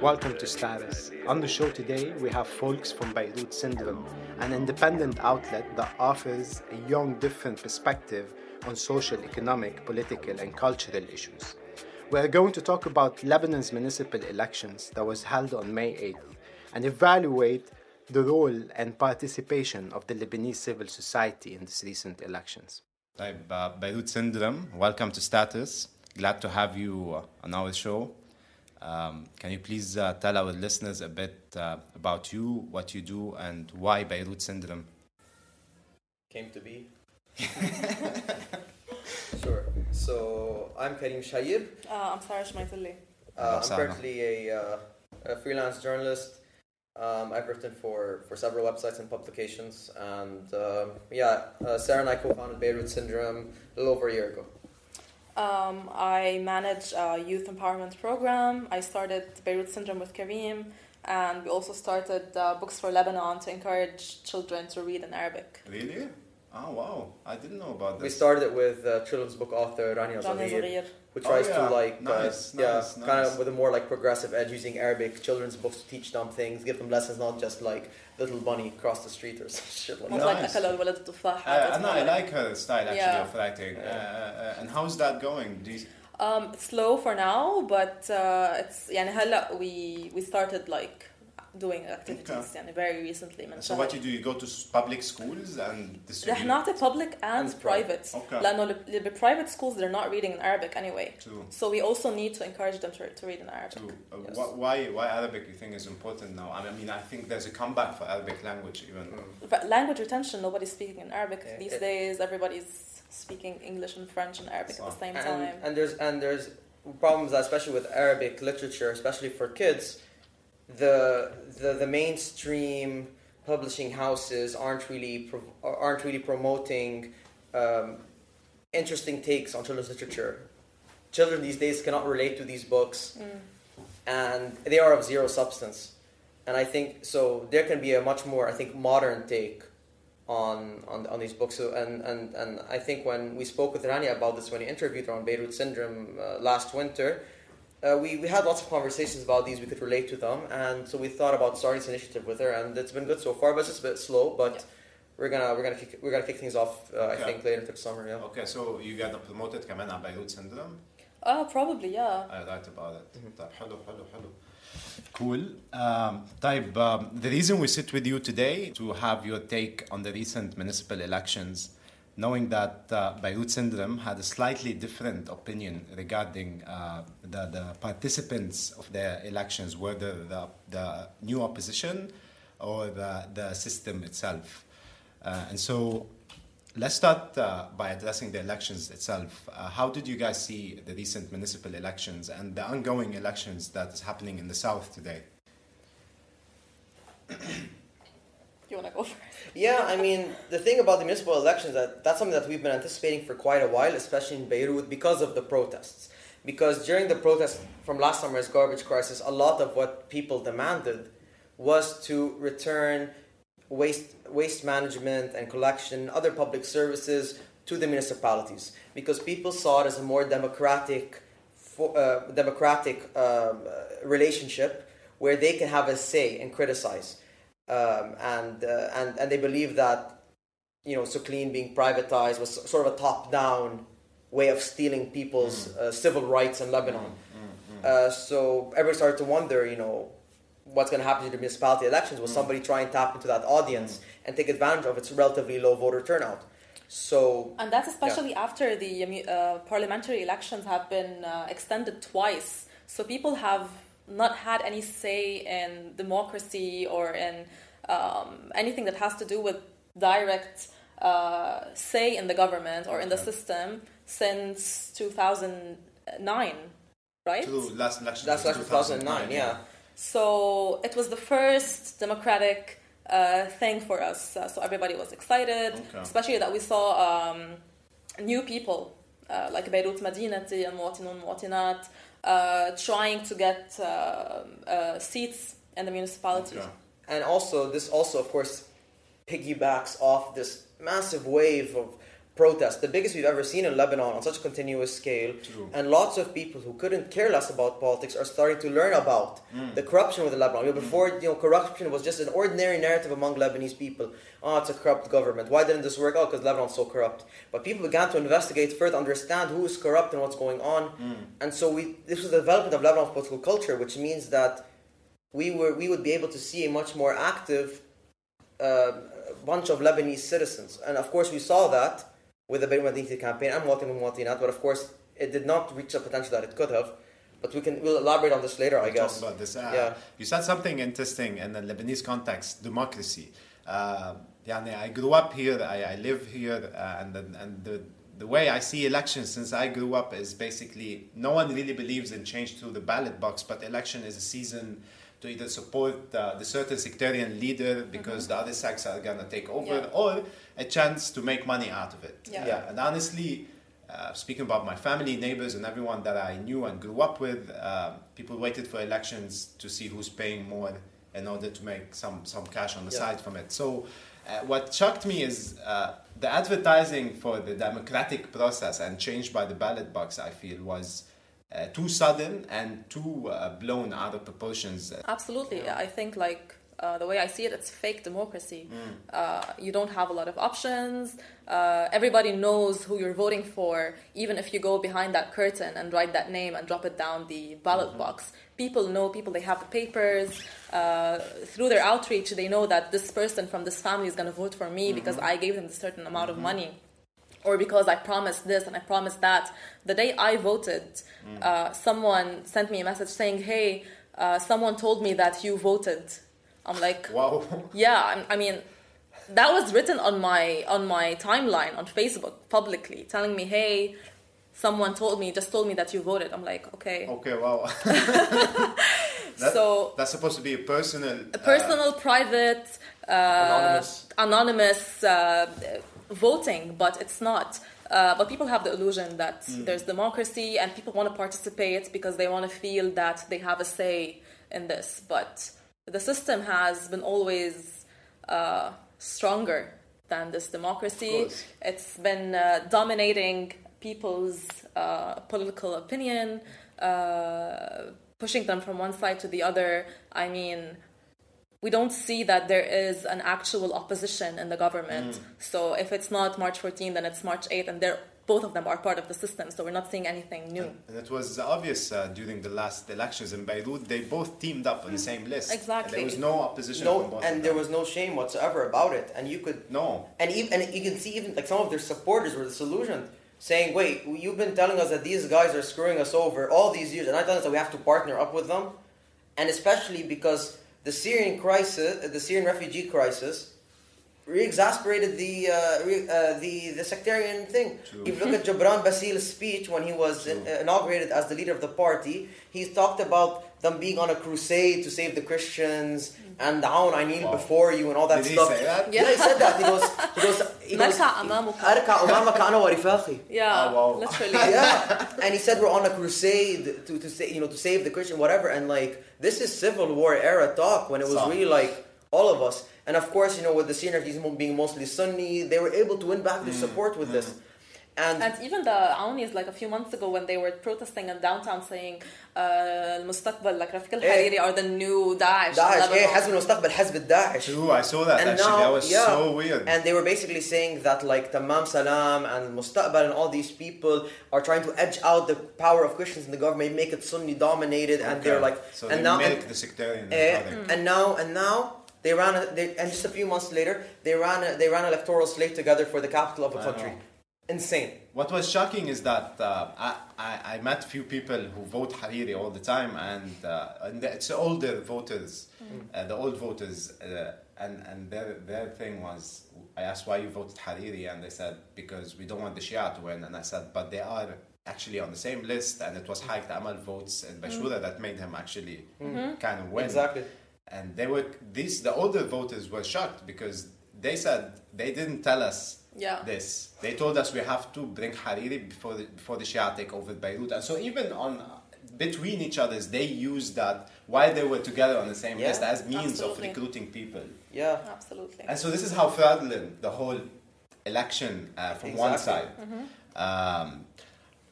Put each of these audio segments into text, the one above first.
Welcome to Status. On the show today, we have folks from Beirut Syndrome, an independent outlet that offers a young, different perspective on social, economic, political, and cultural issues. We are going to talk about Lebanon's municipal elections that was held on May 8th and evaluate the role and participation of the Lebanese civil society in these recent elections. Hi, Beirut Syndrome. Welcome to Status. Glad to have you uh, on our show. Um, can you please uh, tell our listeners a bit uh, about you, what you do, and why Beirut Syndrome? Came to be. sure. So I'm Kareem Chehayeb. Uh, I'm Sarah Shmaitilly. Uh, I'm currently a, uh, a freelance journalist. Um, I've written for, for several websites and publications, and um yeah, uh, Sarah and I co-founded Beirut Syndrome a little over a year ago. Um, I manage a youth empowerment program. I started Beirut Syndrome with Kareem, and we also started uh, Books for Lebanon to encourage children to read in Arabic. Really? Oh wow! I didn't know about that. We started with uh, children's book author Rania Zahir, who tries oh, yeah. to like nice, uh, nice, yeah, nice. kind of with a more like progressive edge, using Arabic children's books to teach them things, give them lessons, not just like little bunny across the street or some shit like nice. that. Uh, no, I like her style actually yeah. of writing. Uh, uh, uh, and how's that going? Do you... um, slow for now, but uh, it's yeah. We we started like doing activities يعني very recently من so شهر. what you do? You go to s- public schools and distribute. رح نعطي public and, And private Okay. لأنه ال- the private schools they're not reading in Arabic anyway True. so we also need to encourage them to, to read in Arabic True. Uh, Yes. wh- Why why Arabic you think is important now? I mean, I think there's a comeback for Arabic language even. But language retention nobody's speaking in Arabic Yeah. these It- days everybody's speaking English and French and Arabic at the same and, time and there's and there's problems especially with Arabic literature, especially for kids. the the, the mainstream publishing houses aren't really pro- aren't really promoting um, interesting takes on children's literature. Children these days cannot relate to these books, Mm. and they are of zero substance. And I think so. There can be a much more, I think, modern take on on, on these books. So, and, and and I think when we spoke with Rania about this, when we interviewed her on Beirut Syndrome uh, last winter, uh, we, we had lots of conversations about these. We could relate to them, and so we thought about starting this initiative with her, and it's been good so far. But it's just a bit slow. But Yeah. we're gonna we're gonna kick, we're gonna kick things off. Uh, I Okay. think later into the summer. Yeah. Okay, so you got promoted كمان على Beirut Syndrome. oh probably yeah I write about it. طيب حلو حلو حلو. Cool. Um, طيب, um, the reason we sit with you today to have your take on the recent municipal elections, knowing that uh, Beirut Syndrome had a slightly different opinion regarding uh, the, the participants of the elections, whether the, the new opposition or the, the system itself. Uh, and so let's start uh, by addressing the elections itself. Uh, how did you guys see the recent municipal elections and the ongoing elections that is happening in the south today? You wanna go first? Yeah, I mean, the thing about the municipal elections that that's something that we've been anticipating for quite a while, especially in Beirut, because of the protests. Because during the protests from last summer's garbage crisis, a lot of what people demanded was to return waste waste management and collection, other public services to the municipalities, because people saw it as a more democratic, uh, democratic um, relationship where they can have a say and criticize um, and uh, and and they believe that you know Sukleen being privatized was sort of a top-down way of stealing people's uh, civil rights in Lebanon. Uh, so everybody started to wonder, you know, what's going to happen to the municipality elections? Will somebody try and tap into that audience and take advantage of its relatively low voter turnout? So and that's especially after the uh, parliamentary elections have been uh, extended twice so people have not had any say in democracy or in um, anything that has to do with direct uh, say in the government or in the system since 2009 right To last election. that's was like 2009, yeah. So it was the first democratic uh, thing for us. Uh, so everybody was excited, Okay. especially that we saw um, new people uh, like Beirut Madinati and Muwatinun Muwatinat uh, trying to get uh, uh, seats in the municipalities. Okay. and also this also of course piggybacks off this massive wave of protests, the biggest we've ever seen in Lebanon on such a continuous scale. True. And lots of people who couldn't care less about politics are starting to learn about Mm. the corruption within Lebanon. You know, before, you know, corruption was just an ordinary narrative among Lebanese people. Oh, it's a corrupt government. Why didn't this work? out? because Lebanon's so corrupt. But people began to investigate further, understand who is corrupt and what's going on. Mm. And so we, this was the development of Lebanon's political culture, which means that we were we would be able to see a much more active uh, bunch of Lebanese citizens. And of course, we saw that with the Beirut Madinati campaign and Muatin and Muatinat, but of course it did not reach the potential that it could have. But we can we'll elaborate on this later, I we'll guess. Talk about this. Uh, yeah. You said something interesting in the Lebanese context, democracy. Uh, I grew up here, I, I live here, uh, and the, and the, the way I see elections since I grew up is basically no one really believes in change through the ballot box, but election is a season to either support uh, the certain sectarian leader because the other sects are going to take over, Yeah. or a chance to make money out of it. Yeah. Yeah. And honestly, uh, speaking about my family, neighbors, and everyone that I knew and grew up with, uh, people waited for elections to see who's paying more in order to make some, some cash on the Yeah. side from it. So, uh, what shocked me is uh, the advertising for the democratic process and change by the ballot box, I feel, was uh, too sudden and too uh, blown out of proportions. Absolutely. I think like uh, the way I see it, it's fake democracy. Mm. Uh, you don't have a lot of options. Uh, everybody knows who you're voting for, even if you go behind that curtain and write that name and drop it down the ballot Mm-hmm. box. People know. People they have the papers. Uh, through their outreach, they know that this person from this family is going to vote for me because Mm-hmm. I gave them a certain amount of money or because I promised this and I promised that. The day I voted, uh, someone sent me a message saying, "Hey, uh, someone told me that you voted." I'm like, Wow. "Yeah." I'm- I mean, that was written on my on my timeline on Facebook publicly, telling me, "Hey." Someone told me, just told me that you voted. I'm like, okay. okay, wow. That- so That's supposed to be a personal. a personal, private, uh, Anonymous. anonymous uh, voting, but it's not. Uh, but people have the illusion that there's democracy and people want to participate because they want to feel that they have a say in this. But the system has been always uh, stronger than this democracy. It's been uh, dominating people's uh, political opinion, uh, pushing them from one side to the other. I mean, we don't see that there is an actual opposition in the government. Mm. So if it's not March 14, then it's March 8, and they're both of them are part of the system. So we're not seeing anything new. And it was obvious uh, during the last elections in Beirut, they both teamed up on the same list. Exactly. There was no opposition from No, both and of there them. was no shame whatsoever about it. And you could No. And even and you can see even like some of their supporters were disillusioned, saying, "Wait, you've been telling us that these guys are screwing us over all these years, and I telling us that we have to partner up with them, and especially because the Syrian crisis, the Syrian refugee crisis, re-exasperated the uh, re- uh, the the sectarian thing. True. If you look at Gebran Bassil's speech when he was in, inaugurated as the leader of the party, he talked about them being on a crusade to save the Christians and down I kneel wow. before you and all that Did stuff. Did he say that? Yeah. yeah, he said that. He goes, he goes, he goes Yeah, oh, wow. literally. yeah, and he said we're on a crusade to to say you know to save the Christian whatever and like this is Civil War era talk when it was Some. really like all of us. And of course, you know, with the Syrian refugees being mostly Sunni, they were able to win back their support with this. And, And even the Aounis, like a few months ago, when they were protesting in downtown saying, uh, المستقبل, like Rafik al-Hariri are the new Daesh. in Daesh, Lebanon. eh, حزب المستقبل حزب الداعش. True, I saw that And actually. now, that was yeah, so weird. And they were basically saying that like Tamam Salam and Mustaqbal and all these people are trying to edge out the power of Christians in the government, make it Sunni dominated, and they're Okay. like, so and they now, milk and, the sectarian. eh, product. and now, and now they ran, a, they, and just a few months later, they ran, a, they ran an electoral slate together for the capital of a I country. know. Insane. What was shocking is that uh, I, I, I met few people who vote Hariri all the time, and, uh, and it's older voters, uh, the old voters, uh, and, and their, their thing was, I asked why you voted Hariri, and they said, because we don't want the Shia to win, and I said, but they are actually on the same list, and it was Haik Amal votes in Bashura that made him actually kind of win. Exactly. And they were, these, the older voters were shocked because they said, they didn't tell us Yeah. this. They told us we have to bring Hariri before the, before the Shia take over Beirut. And so even on between each others, they used that while they were together on the same Yeah, list as means absolutely. of recruiting people. Yeah. Absolutely. And so this is how fraudulent the whole election uh, from one Exactly. side. Um,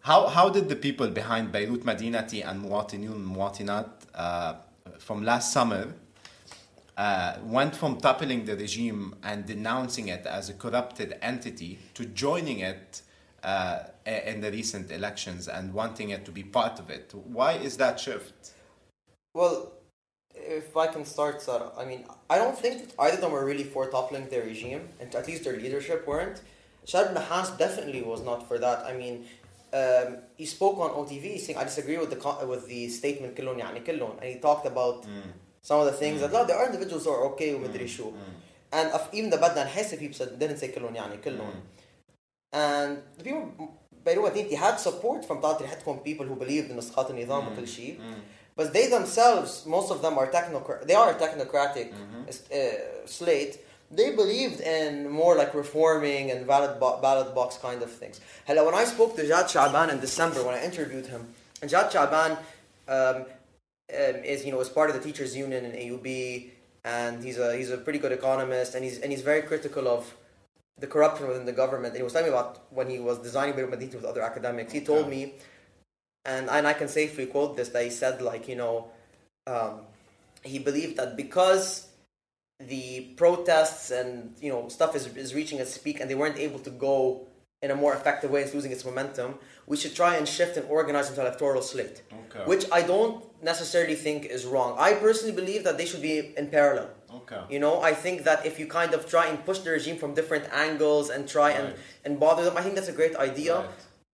how, how did the people behind Beirut Madinati and Muwatinun Muwatinat uh, from last summer uh, went from toppling the regime and denouncing it as a corrupted entity to joining it uh, in the recent elections and wanting it to be part of it? Why is that shift? Well, if I can start, Sarah, I mean, I don't think that either of them were really for toppling the regime, and at least their leadership weren't. Charbel Nahas definitely was not for that. I mean, um, he spoke on OTV saying, I disagree with the co- with the statement كلهم يعني كلهم, and he talked about some of the things that, no, there are individuals who are okay with the issue. And of, even the Badna Hesse people said, didn't say كلهم يعني كلهم. And the people, Beirut, I think they had support from Tati Hatkom people who believed in Isqat al-Nizam وكل شيء. But they themselves, most of them are technocrat. They are a technocratic uh, slate. they believed in more like reforming and ballot, bo- ballot box kind of things. Hello, when I spoke to Jad Chaaban in December, when I interviewed him, and Jad Chaaban um, um, is you know is part of the teachers union in AUB, and he's a he's a pretty good economist, and he's and he's very critical of the corruption within the government. And he was telling me about when he was designing Beirut Madinati with other academics. He told me and and I can safely quote this that he said like you know um, he believed that because the protests and you know stuff is, is reaching its peak and they weren't able to go in a more effective way it's losing its momentum we should try and shift and organize into electoral slate Okay. which I don't necessarily think is wrong I personally believe that they should be in parallel Okay. you know, I think that if you kind of try and push the regime from different angles and try and, and bother them, I think that's a great idea. Right.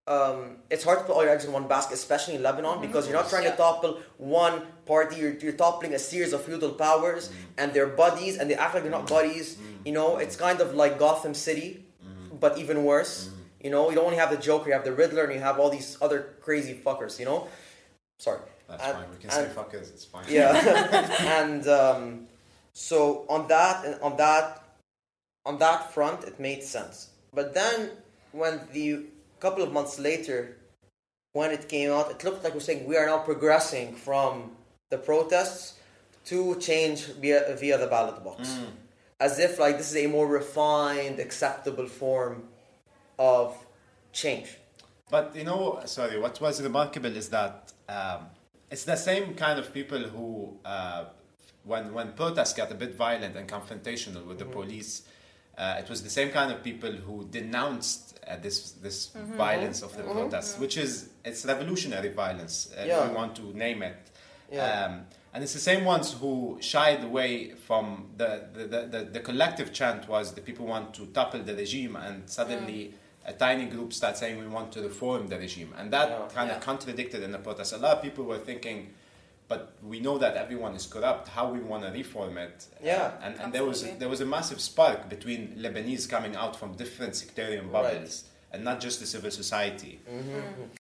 Um, it's hard to put all your eggs in one basket, especially in Lebanon, mm-hmm. because you're not trying to topple one party. You're, you're toppling a series of feudal powers mm-hmm. and their buddies, and they act like they're not mm-hmm. buddies. You know, it's kind of like Gotham City, but even worse. You know, you don't only have the Joker, you have the Riddler, and you have all these other crazy fuckers. You know, sorry. That's And- fine. We can say and- fuckers. It's fine. yeah and um, so on that and on that on that front it made sense but then when the couple of months later when it came out it looked like we're saying we are now progressing from the protests to change via, via the ballot box. As if like this is a more refined acceptable form of change. But you know, sorry, what was remarkable is that um, it's the same kind of people who, uh, when when protests got a bit violent and confrontational with the police, uh, it was the same kind of people who denounced uh, this this violence of the protests, which is it's revolutionary violence, uh, if you want to name it. Yeah. Um, and it's the same ones who shied away from the, the, the, the, the collective chant was the people want to topple the regime and suddenly a tiny group start saying we want to reform the regime and that Yeah. kind of Yeah. contradicted in the protest a lot of people were thinking but we know that everyone is corrupt how we want to reform it Yeah. and, and there was Absolutely. there was a massive spark between lebanese coming out from different sectarian Right. bubbles and not just the civil society mm-hmm. Mm-hmm.